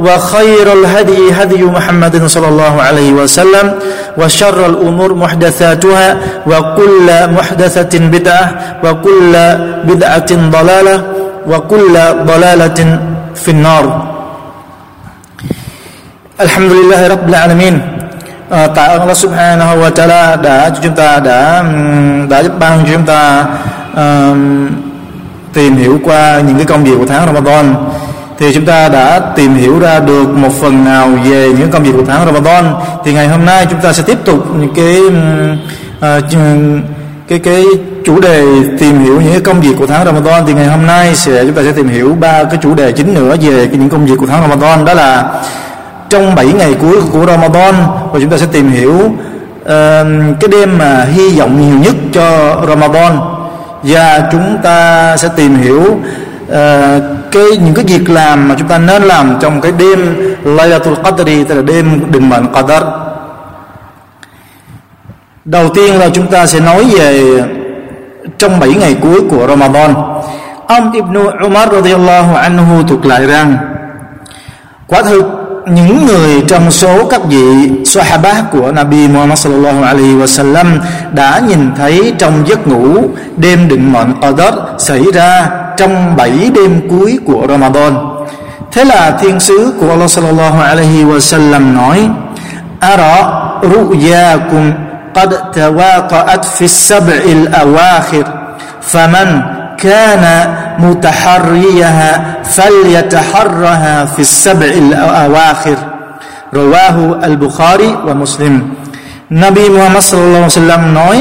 وخير الهدي هدي محمد صلى الله عليه وسلم وشر الأمور محدثاتها وكل محدثة بدعة وكل بدعة ضلالة وكل ضلالة في النار. الحمد لله رب العالمين. tạ ơn Allah Subhanahu wa Taala đã cho chúng ta tìm hiểu qua những cái công việc của tháng Ramadan thì chúng ta đã tìm hiểu ra được một phần nào về những công việc của tháng Ramadan. Thì ngày hôm nay chúng ta sẽ tiếp tục những cái uh, cái cái chủ đề tìm hiểu những cái công việc của tháng Ramadan. Thì ngày hôm nay sẽ chúng ta sẽ tìm hiểu ba cái chủ đề chính nữa về những công việc của tháng Ramadan. Đó là trong 7 ngày cuối của Ramadan và chúng ta sẽ tìm hiểu uh, cái đêm mà hy vọng nhiều nhất cho Ramadan. Và chúng ta sẽ tìm hiểu uh, cái những cái việc làm mà chúng ta nên làm trong cái đêm Laylatul Qadri, tức là đêm định mệnh Qadar. Đầu tiên là chúng ta sẽ nói về trong 7 ngày cuối của Ramadan. Ông Ibn Umar radhiyallahu anhu thuộc lại rằng, quả thực những người trong số các vị Sahaba của Nabi Muhammad sallallahu alaihi wasallam đã nhìn thấy trong giấc ngủ đêm định mệnh Qadr xảy ra trong 7 đêm cuối của Ramadan. Thế là thiên sứ của Allah sallallahu alaihi wasallam nói: "Ara ru'yakum qad tawaqa'at fi as-sab'il awakhir, faman كان متحريها فليتحرها في السبع الأواخر رواه البخاري ومسلم Nabi Muhammad sallallahu alaihi wasallam nói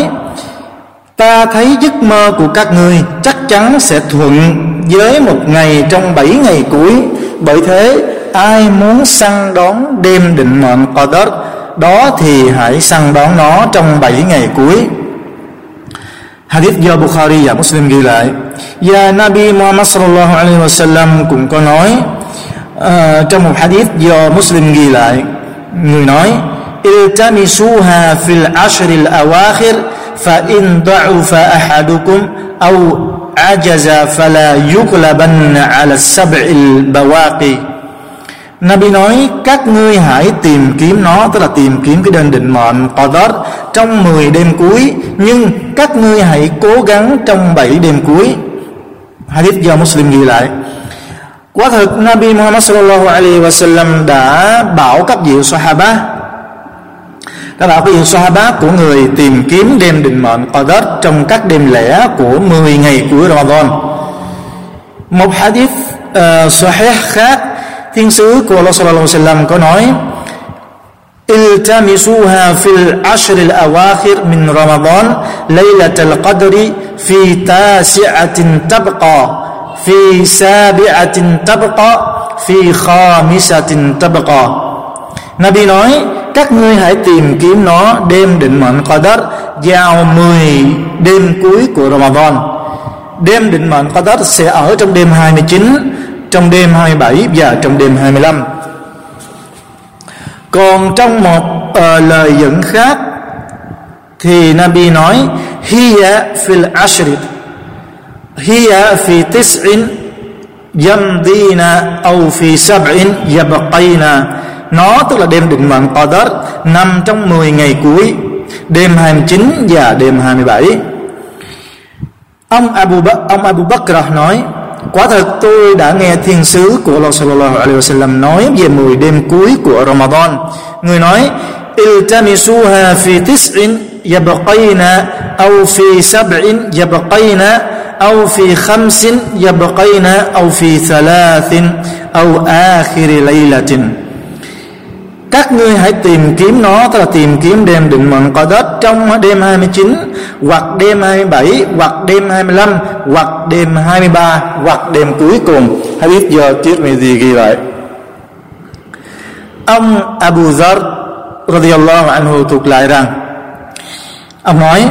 Ta thấy giấc mơ của các ngươi chắc chắn sẽ thuận với một ngày trong bảy ngày cuối Bởi thế ai muốn săn đón đêm định mệnh Qadar Đó thì hãy săn đón nó trong bảy ngày cuối Hadith do Bukhari và Muslim ghi lại Và Nabi Muhammad sallallahu alaihi wasallam cũng có nói uh, Trong một hadith do Muslim ghi lại Người nói التمسوها في العشر الأواخر فإن ضعف أحدكم أو عجز فلا يغلبن على السبع البواقي Nabi nói các ngươi hãy tìm kiếm nó tức là tìm kiếm cái đền định mệnh Qadar trong 10 đêm cuối. Nhưng các ngươi hãy cố gắng trong 7 đêm cuối. Hadith do Muslim ghi lại. Quả thực Nabi Muhammad sallallahu alaihi wasallam đã bảo các vị Sahaba đã bảo các vị Sahaba của người tìm kiếm đêm định mệnh Qadar trong các đêm lẻ của 10 ngày cuối Ramadan. Một hadith uh, sahih khác thiên sứ của Allah sallallahu alaihi wasallam có nói, iltamisuha fil ashril awakhir min ramadan, laylatul qadri fi tasi'atin tabqa, fi sabi'atin tabqa, fi khamisatin tabqa Nabi nói, các ngươi hãy tìm kiếm nó đêm định mệnh Qadar vào 10 đêm cuối của Ramadan. Đêm định mệnh Qadar sẽ ở trong đêm 29 trong đêm 27 và trong đêm 25 còn trong một uh, lời dẫn khác thì Nabi nói hiya fil ashri hiya fi tis'in yamdina au fi sab'in yabqayna. Nó tức là đêm định mệnh Qadar nằm trong 10 ngày cuối đêm 29 và đêm 27 ông Abu ba, ông Abu Bakr nói quả thật tôi đã nghe thiên sứ của Allah sallallahu alaihi wasallam nói về 10 đêm cuối của Ramadan người nói iltamisuha fi tis'in yabqayna aw fi sab'in yabqayna أو في خمس يبقين أو في ثلاث أو آخر ليلة các ngươi hãy tìm kiếm nó, tức là tìm kiếm đêm định mệnh có đất trong đêm 29 hoặc đêm 27 hoặc đêm 25 hoặc đêm 23 hoặc đêm cuối cùng. Hay biết giờ tiết này gì ghi lại. Ông Abu Zar radiyallahu anhu thuộc lại rằng, ông nói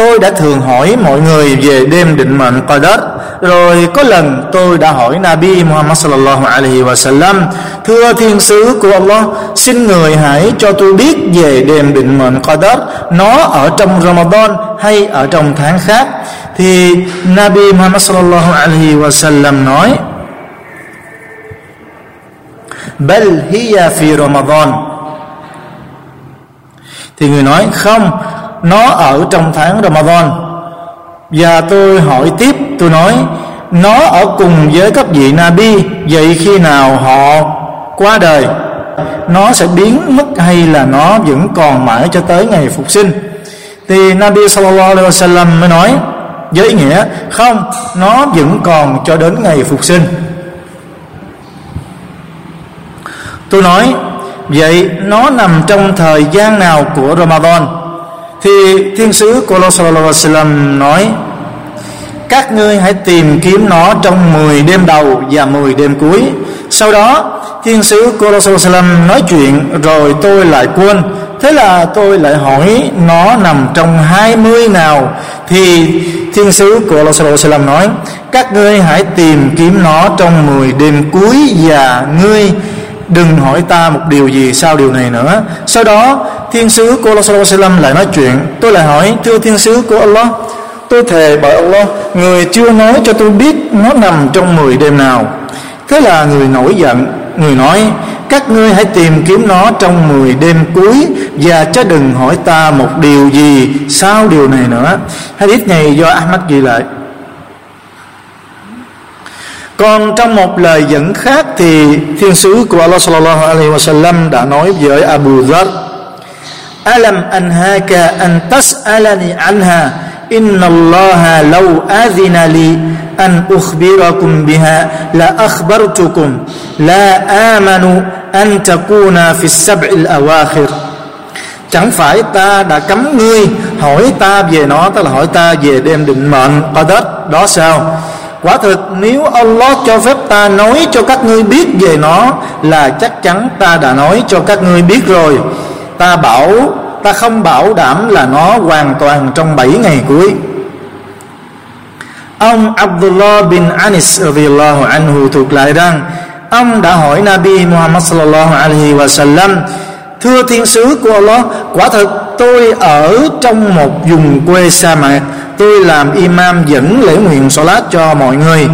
tôi đã thường hỏi mọi người về đêm định mệnh Qadar. Rồi có lần tôi đã hỏi Nabi Muhammad sallallahu alaihi wa sallam, thưa thiên sứ của Allah, xin người hãy cho tôi biết về đêm định mệnh Qadar, nó ở trong Ramadan hay ở trong tháng khác? Thì Nabi Muhammad sallallahu alaihi wa sallam nói, bal hiya fi Ramadan. Thì người nói, không nó ở trong tháng Ramadan. Và tôi hỏi tiếp, tôi nói, nó ở cùng với các vị Nabi, vậy khi nào họ qua đời? Nó sẽ biến mất hay là nó vẫn còn mãi cho tới ngày phục sinh? Thì Nabi sallallahu alaihi wasallam mới nói, với ý nghĩa, không, nó vẫn còn cho đến ngày phục sinh. Tôi nói, vậy nó nằm trong thời gian nào của Ramadan? Thì thiên sứ của Allah sallallahu alaihi wasallam nói, các ngươi hãy tìm kiếm nó trong 10 đêm đầu và 10 đêm cuối. Sau đó, thiên sứ của Allah sallallahu alaihi wasallam nói chuyện, rồi tôi lại quên. Thế là tôi lại hỏi, nó nằm trong 20 nào? Thì thiên sứ của Allah sallallahu alaihi wasallam nói, các ngươi hãy tìm kiếm nó trong 10 đêm cuối và ngươi đừng hỏi ta một điều gì sau điều này nữa. Sau đó, thiên sứ của Allah sallallahu alaihi lại nói chuyện. Tôi lại hỏi, thưa thiên sứ của Allah, tôi thề bởi Allah, người chưa nói cho tôi biết nó nằm trong 10 đêm nào. Thế là người nổi giận, người nói, các ngươi hãy tìm kiếm nó trong 10 đêm cuối và chớ đừng hỏi ta một điều gì sau điều này nữa. Hadith này do Ahmad ghi lại còn trong một lời dẫn khác thì thiên sứ của Allah sallallahu alaihi wasallam đã nói với Abu Dhar Alam anhaka an tas'alani anha? Inna Allah law adhina li an ukhbirakum biha la akhbartukum. La amanu an takuna fi sab'il al-awakhir chẳng phải ta đã cấm ngươi hỏi ta về nó, tức là hỏi ta về đêm định mệnh, Qadar, đó sao? Quả thực, nếu Allah cho phép ta nói cho các ngươi biết về nó, là chắc chắn ta đã nói cho các ngươi biết rồi. Ta bảo, ta không bảo đảm là nó hoàn toàn trong 7 ngày cuối. Ông Abdullah bin Anis radhiyallahu anhu thuộc lại rằng, ông đã hỏi Nabi Muhammad sallallahu alaihi wasallam thưa thiên sứ của Allah, quả thật tôi ở trong một vùng quê sa mạc. Tôi làm imam dẫn lễ nguyện salat cho mọi người.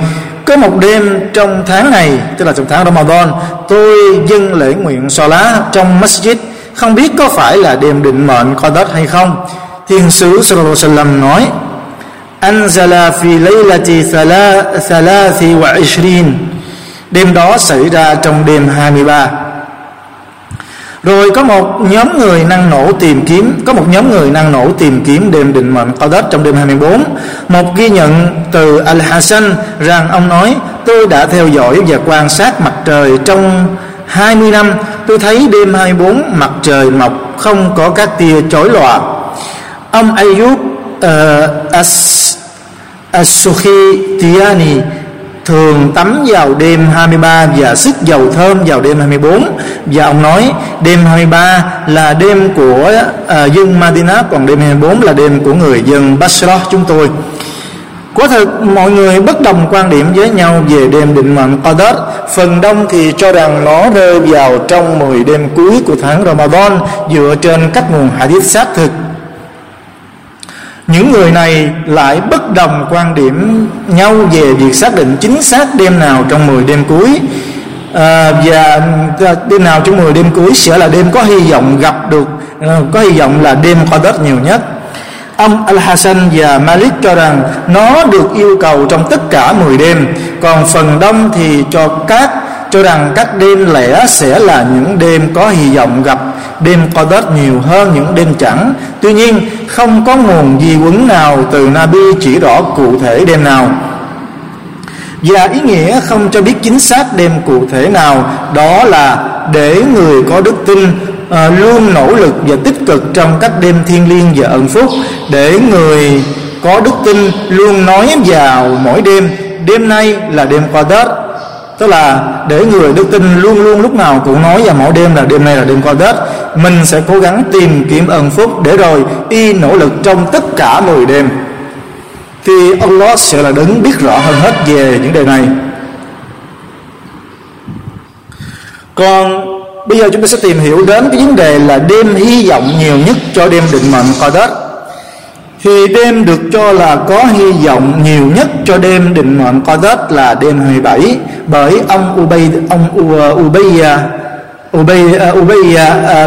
Có một đêm trong tháng này, tức là trong tháng Ramadan, tôi dâng lễ nguyện salat trong masjid. Không biết có phải là đêm định mệnh Qadar hay không? Thiên sứ sallallahu alaihi wasallam nói, anzala fi laylati thalathi wa ishrin đêm đó xảy ra trong đêm 23 rồi có một nhóm người năng nổ tìm kiếm có một nhóm người năng nổ tìm kiếm đêm định mệnh Qadar trong đêm 24 một ghi nhận từ Al Hassan rằng ông nói tôi đã theo dõi và quan sát mặt trời trong 20 năm. Tôi thấy đêm 24 mặt trời mọc không có các tia chói lòa. Ông Ayub uh, ờ, As As-Sukhi Tiani thường tắm vào đêm 23 và sức dầu thơm vào đêm 24 và ông nói đêm 23 là đêm của uh, dân Madinah còn đêm 24 là đêm của người dân Basra chúng tôi. Quả thực mọi người bất đồng quan điểm với nhau về đêm định mệnh Qadr Phần đông thì cho rằng nó rơi vào trong 10 đêm cuối của tháng Ramadan Dựa trên các nguồn hadith xác thực những người này lại bất đồng quan điểm nhau về việc xác định chính xác đêm nào trong 10 đêm cuối. À, và à, đêm nào trong 10 đêm cuối sẽ là đêm có hy vọng gặp được à, có hy vọng là đêm Qadr nhiều nhất. Ông Al-Hasan và Malik cho rằng nó được yêu cầu trong tất cả 10 đêm. Còn phần đông thì cho các cho rằng các đêm lẻ sẽ là những đêm có hy vọng gặp đêm Qadr nhiều hơn những đêm chẳng. Tuy nhiên không có nguồn di quấn nào từ Nabi chỉ rõ cụ thể đêm nào. Và ý nghĩa không cho biết chính xác đêm cụ thể nào đó là để người có đức tin à, luôn nỗ lực và tích cực trong các đêm thiên liêng và ẩn phúc. Để người có đức tin luôn nói vào mỗi đêm đêm nay là đêm qua tết tức là để người đức tin luôn luôn lúc nào cũng nói và mỗi đêm là đêm nay là đêm qua tết, mình sẽ cố gắng tìm kiếm ân phúc để rồi y nỗ lực trong tất cả 10 đêm. Thì Allah sẽ là đứng biết rõ hơn hết về những điều này. Còn bây giờ chúng ta sẽ tìm hiểu đến cái vấn đề là đêm hy vọng nhiều nhất cho đêm định mệnh Qadr thì đêm được cho là có hy vọng nhiều nhất cho đêm định mệnh co Tết là đêm 27 bởi ông Ubay ông ờ, Ubay ờ, Ubay ờ, Ubay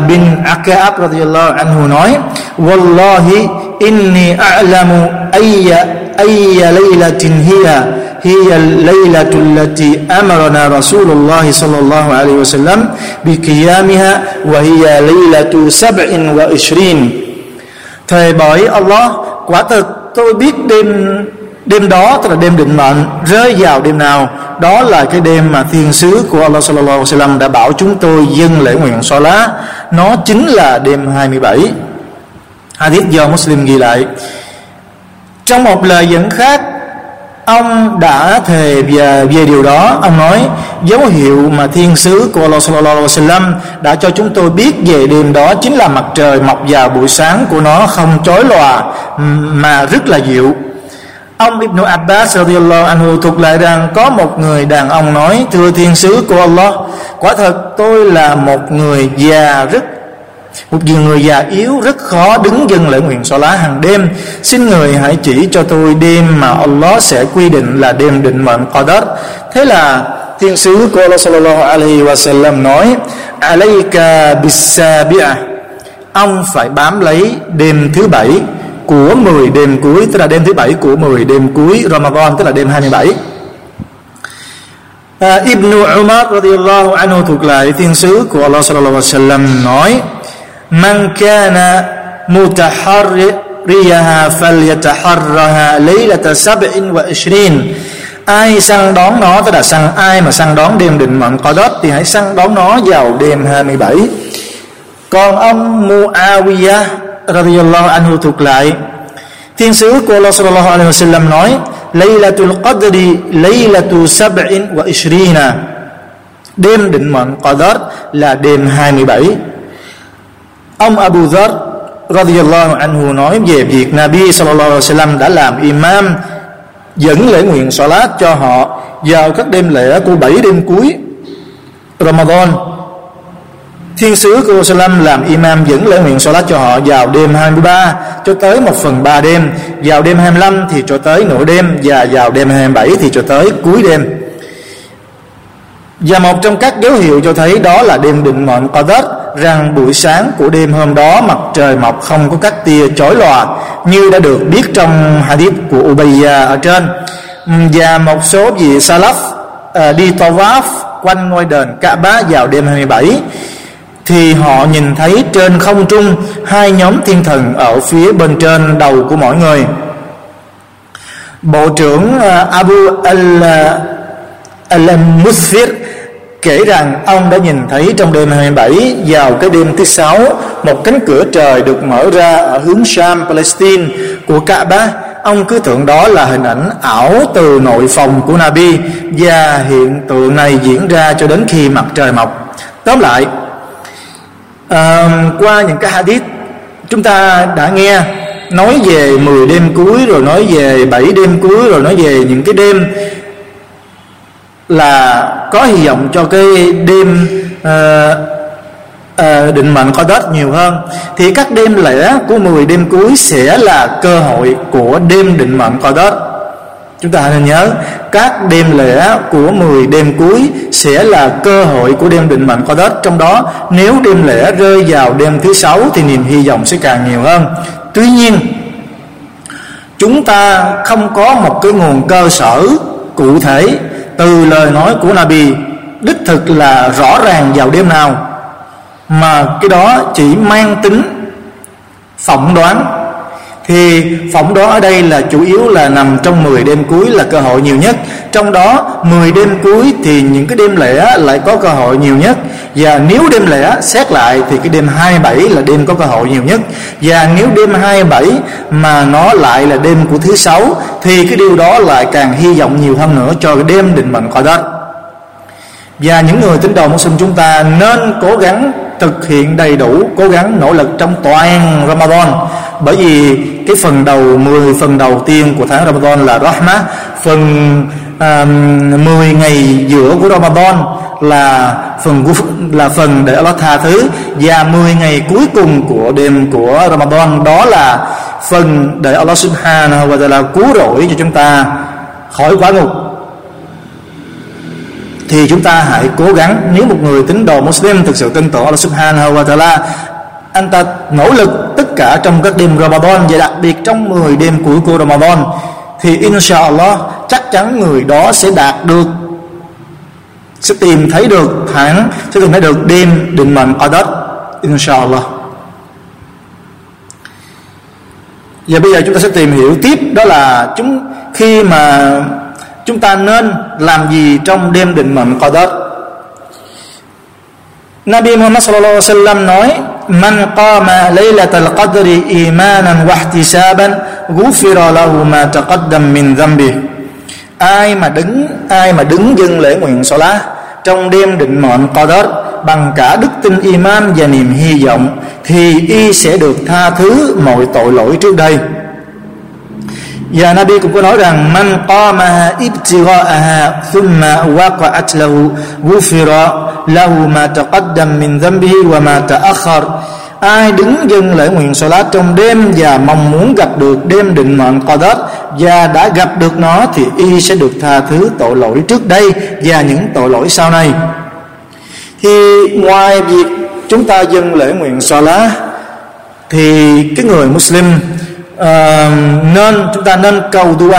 bin Aqab radhiyallahu anhu nói: "Wallahi inni a'lamu ayya ayya laylatin hiya hiya al-laylatu allati amarna Rasulullah sallallahu alayhi wasallam bi qiyamiha wa hiya laylatu 27." Thời bởi Allah Quả thực tôi biết đêm Đêm đó, tức là đêm định mệnh, Rơi vào đêm nào, Đó là cái đêm mà thiên sứ của Allah sallallahu alaihi wasallam Đã bảo chúng tôi dâng lễ nguyện so lá. Nó chính là đêm 27 Hadith do Muslim ghi lại. Trong một lời dẫn khác ông đã thề về về điều đó. Ông nói, dấu hiệu mà thiên sứ của Allah sallallahu alaihi wasallam đã cho chúng tôi biết về đêm đó chính là mặt trời mọc vào buổi sáng của nó không chói lòa, mà rất là dịu. Ông Ibn Abbas radiyallahu anhu thuộc lại rằng, có một người đàn ông nói, thưa thiên sứ của Allah, quả thật tôi là một người già rất một người già yếu rất khó đứng dâng lễ nguyện so lá hàng đêm. Xin người hãy chỉ cho tôi đêm mà Allah sẽ quy định là đêm định mệnh Qadr thế là thiên sứ của Allah sallallahu alaihi wa sallam nói alayka bisabi'a ông phải bám lấy đêm thứ bảy của 10 đêm cuối tức là đêm thứ bảy của 10 đêm cuối Ramadan tức là đêm 27 à, Ibn Umar radiyallahu anhu thuộc lại thiên sứ của Allah sallallahu alaihi wasallam nói man kana mutaharriyaha falyataharraha laylata sab'in wa ai săn đón nó, tức là săn ai mà săn đón đêm định mệnh có đất thì hãy săn đón nó vào đêm 27 còn ông Muawiyah radhiyallahu anhu thuộc lại, thiên sứ của Allah sallallahu alaihi wasallam nói, Laylatul Qadri Laylatul Sab'in wa Ishrina. Đêm định mệnh Qadr là đêm 27 Ông Abu Dhar radhiyallahu anhu nói về việc Nabi sallallahu alaihi wasallam đã làm imam dẫn lễ nguyện salat cho họ vào các đêm lễ của bảy đêm cuối Ramadan Thiên sứ của Salam làm imam dẫn lễ nguyện salat cho họ vào đêm 23 cho tới một phần ba đêm, vào đêm 25 thì cho tới nửa đêm và vào đêm 27 thì cho tới cuối đêm. Và một trong các dấu hiệu cho thấy đó là đêm định mệnh Qadr rằng buổi sáng của đêm hôm đó mặt trời mọc không có các tia chói lòa như đã được biết trong hadith của Ubayya ở trên. Và một số vị Salaf uh, đi tawaf quanh ngôi đền Kaaba vào đêm 27 thì họ nhìn thấy trên không trung hai nhóm thiên thần ở phía bên trên đầu của mỗi người. Bộ trưởng uh, Abu al al-Musfir kể rằng ông đã nhìn thấy trong đêm 27 vào cái đêm thứ sáu một cánh cửa trời được mở ra ở hướng Sham Palestine của Kaaba. Ông cứ tưởng đó là hình ảnh ảo từ nội phòng của Nabi và hiện tượng này diễn ra cho đến khi mặt trời mọc. Tóm lại à, qua những cái hadith chúng ta đã nghe nói về 10 đêm cuối rồi nói về 7 đêm cuối rồi nói về những cái đêm là có hy vọng cho cái đêm uh, uh, định mệnh có đất nhiều hơn. Thì các đêm lễ của 10 đêm cuối sẽ là cơ hội của đêm định mệnh có đất Chúng ta nên nhớ các đêm lễ của 10 đêm cuối sẽ là cơ hội của đêm định mệnh có đất trong đó nếu đêm lễ rơi vào đêm thứ sáu thì niềm hy vọng sẽ càng nhiều hơn. Tuy nhiên chúng ta không có một cái nguồn cơ sở cụ thể từ lời nói của Nabi, đích thực là rõ ràng vào đêm nào. Mà cái đó chỉ mang tính phỏng đoán thì phỏng đó ở đây là chủ yếu là nằm trong 10 đêm cuối là cơ hội nhiều nhất. Trong đó 10 đêm cuối thì những cái đêm lễ lại có cơ hội nhiều nhất. Và nếu đêm lễ xét lại thì cái đêm 27 là đêm có cơ hội nhiều nhất. Và nếu đêm 27 mà nó lại là đêm của thứ sáu thì cái điều đó lại càng hy vọng nhiều hơn nữa cho cái đêm định mệnh khỏi đất. Và những người tín đồ Muslim chúng ta nên cố gắng thực hiện đầy đủ cố gắng nỗ lực trong toàn Ramadan. Bởi vì cái phần đầu 10 phần đầu tiên của tháng Ramadan là Rahmah phần um, 10 ngày giữa của Ramadan là phần của, là phần để Allah tha thứ. Và 10 ngày cuối cùng của đêm của Ramadan đó là phần để Allah Subhanahu wa Taala cứu rỗi cho chúng ta khỏi quả ngục thì chúng ta hãy cố gắng, nếu một người tín đồ Muslim thực sự tin tưởng Allah Subhanahu wa Taala, anh ta nỗ lực tất cả trong các đêm Ramadan, và đặc biệt trong 10 đêm cuối của Ramadan, thì inshallah chắc chắn người đó sẽ đạt được, sẽ tìm thấy được tháng sẽ tìm thấy được đêm định mệnh Qadr inshallah. Và bây giờ chúng ta sẽ tìm hiểu tiếp, đó là chúng khi mà chúng ta nên làm gì trong đêm định mệnh Qadr Nabi Muhammad sallallahu alaihi wasallam nói, man qama laylatal qadri imanan wa ihtisaban, ghufira lahu ma taqaddam min dhanbi. Ai mà đứng, ai mà đứng dâng lễ nguyện salat trong đêm định mệnh Qadar bằng cả đức tin iman và niềm hy vọng, thì y sẽ được tha thứ mọi tội lỗi trước đây và Nabi cũng có nói rằng, man qama ibtigha'aha thumma waqa'at lahu ghufira lahu ma taqaddam min dhanbihi wa ma ta'akhkhar. Ai đứng dâng lễ nguyện salat trong đêm và mong muốn gặp được đêm định mệnh Qadr và đã gặp được nó thì y sẽ được tha thứ tội lỗi trước đây và những tội lỗi sau này. Thì ngoài việc chúng ta dâng lễ nguyện salat, thì cái người Muslim uh, nên chúng ta nên cầu dua.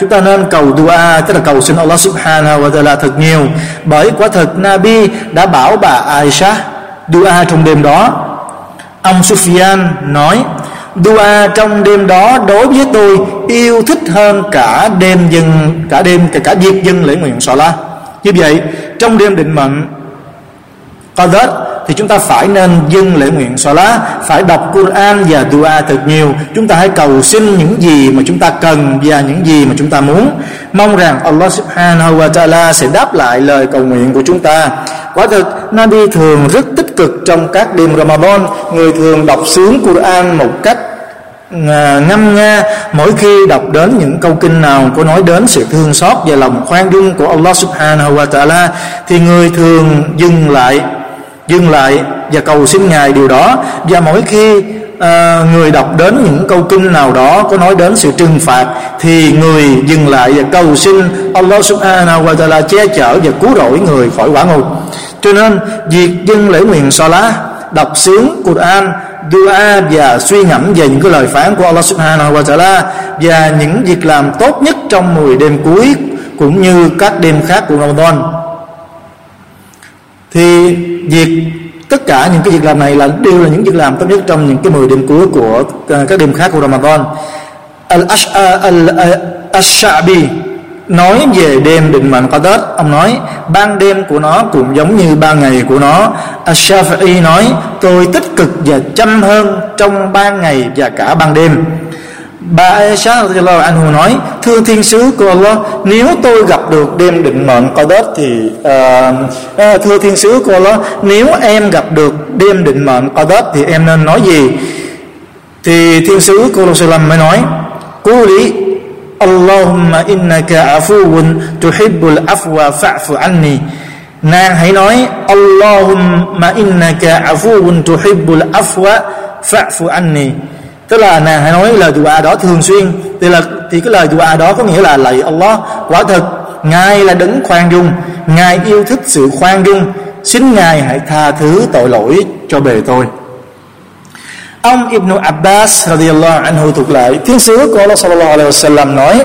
Chúng ta nên cầu dua tức là cầu xin Allah Subhanahu wa Taala thật nhiều. Bởi quả thật Nabi đã bảo bà Aisha dua trong đêm đó. Ông Sufyan nói dua trong đêm đó đối với tôi yêu thích hơn cả đêm dân cả đêm cả, cả việc dân lễ nguyện la như vậy trong đêm định mệnh Qadr thì chúng ta phải nên dâng lễ nguyện lá phải đọc Quran và dua thật nhiều. Chúng ta hãy cầu xin những gì mà chúng ta cần và những gì mà chúng ta muốn. Mong rằng Allah Subhanahu wa Taala sẽ đáp lại lời cầu nguyện của chúng ta. Quả thực Nabi thường rất tích cực trong các đêm Ramadan. Người thường đọc sướng Quran một cách à, ngâm nga. Mỗi khi đọc đến những câu kinh nào có nói đến sự thương xót và lòng khoan dung của Allah Subhanahu wa Taala, thì người thường dừng lại dừng lại và cầu xin ngài điều đó. Và mỗi khi à, người đọc đến những câu kinh nào đó có nói đến sự trừng phạt thì người dừng lại và cầu xin Allah subhanahu wa ta'ala che chở và cứu rỗi người khỏi quả ngục. Cho nên việc dân lễ nguyện salat đọc sướng Quran dua và suy ngẫm về những cái lời phán của Allah subhanahu wa ta'ala và những việc làm tốt nhất trong 10 đêm cuối cũng như các đêm khác của Ramadan thì việc, tất cả những cái việc làm này là, đều là những việc làm tốt nhất trong những cái 10 đêm cuối của à, các đêm khác của Ramadan. Al-Sha'bi à, à, nói về đêm định mệnh Qadr ông nói, ban đêm của nó cũng giống như ban ngày của nó. Al-Shafi'i nói, tôi tích cực và chăm hơn trong ban ngày và cả ban đêm. Bà Aisha anhu nói Thưa thiên sứ của Allah Nếu tôi gặp được đêm định mệnh Qadr Thì uh, uh, Thưa thiên sứ của Allah Nếu em gặp được đêm định mệnh Qadr Thì em nên nói gì? Thì thiên sứ của Allah mới nói Quli Allahumma innaka afuun tuhibbul afwa fa'fu anni. Nàng hãy nói Allahumma innaka afuun tuhibbul afwa fa'fu anni tức là nàng hãy nói lời dua đó thường xuyên. Thì là, thì cái lời dua đó có nghĩa là lạy Allah, quả thật, ngài là đấng khoan dung. Ngài yêu thích sự khoan dung. Xin ngài hãy tha thứ tội lỗi cho bề tôi. Ông Ibn Abbas radhiyallahu anhu thuộc lại, thiên sứ của Allah sallallahu alaihi wasallam nói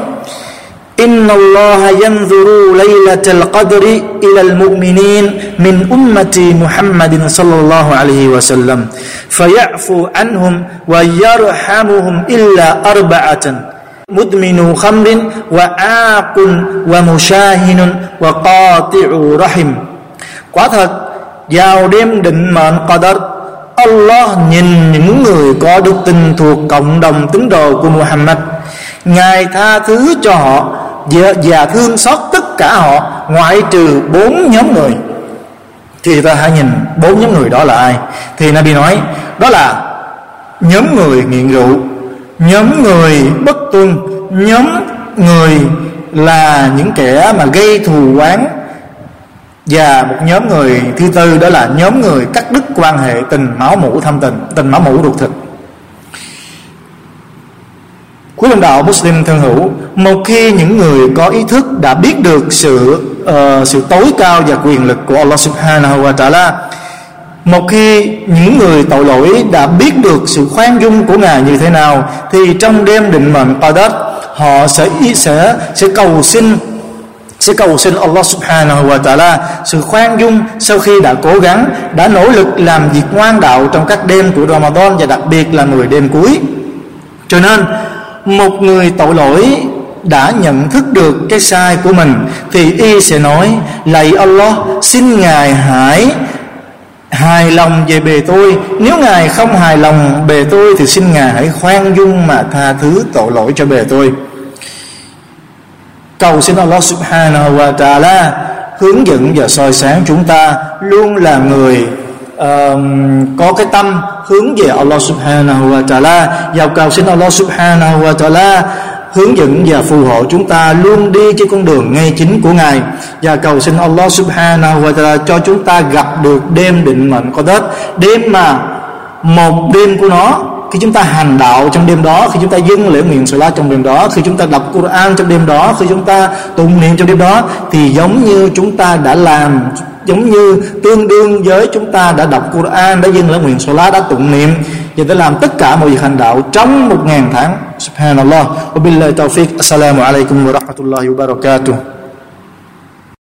إن الله ينظر ليلة القدر إلى المؤمنين من أمة محمد صلى الله عليه وسلم فيعفو عنهم ويرحمهم إلا أربعة مدمن خمر وعاق ومشاهن وقاطع رحم quả thật vào đêm định mệnh Qadar Allah nhìn những người có đức tin thuộc cộng đồng tín đồ của Muhammad Ngài tha thứ cho họ và, và thương xót tất cả họ ngoại trừ bốn nhóm người. Thì ta hãy nhìn bốn nhóm người đó là ai? Thì Nabi nói đó là nhóm người nghiện rượu nhóm người bất tuân nhóm người là những kẻ mà gây thù oán. Và một nhóm người thứ tư đó là nhóm người cắt đứt quan hệ tình máu mủ thâm tình tình máu mủ ruột thịt. Quý đồng đạo Muslim thân hữu Một khi những người có ý thức đã biết được sự uh, sự tối cao và quyền lực của Allah subhanahu wa ta'ala một khi những người tội lỗi đã biết được sự khoan dung của Ngài như thế nào thì trong đêm định mệnh Qadar họ sẽ sẽ sẽ cầu xin sẽ cầu xin Allah subhanahu wa ta'ala sự khoan dung sau khi đã cố gắng đã nỗ lực làm việc ngoan đạo trong các đêm của Ramadan và đặc biệt là 10 đêm cuối. Cho nên một người tội lỗi đã nhận thức được cái sai của mình, thì y sẽ nói, lạy Allah, xin ngài hãy hài lòng về bề tôi. Nếu ngài không hài lòng bề tôi, thì xin ngài hãy khoan dung mà tha thứ tội lỗi cho bề tôi. Cầu xin Allah subhanahu wa ta'ala hướng dẫn và soi sáng chúng ta luôn là người uh, có cái tâm hướng về Allah subhanahu wa ta'ala. Và cầu xin Allah subhanahu wa ta'ala hướng dẫn và phù hộ chúng ta luôn đi trên con đường ngay chính của Ngài. Và cầu xin Allah subhanahu wa ta'ala cho chúng ta gặp được đêm định mệnh có Tết đêm mà một đêm của nó khi chúng ta hành đạo trong đêm đó, khi chúng ta dâng lễ nguyện lá trong đêm đó, khi chúng ta đọc Quran trong đêm đó, khi chúng ta tụng niệm trong đêm đó, thì giống như chúng ta đã làm, giống như tương đương với chúng ta đã đọc Quran, đã dâng lễ nguyện lá đã tụng niệm, và đã làm tất cả mọi việc hành đạo trong một ngàn tháng. Subhanallah. Wa billahi tawfiq assalamu alaikum wa rahmatullahi wa barakatuh.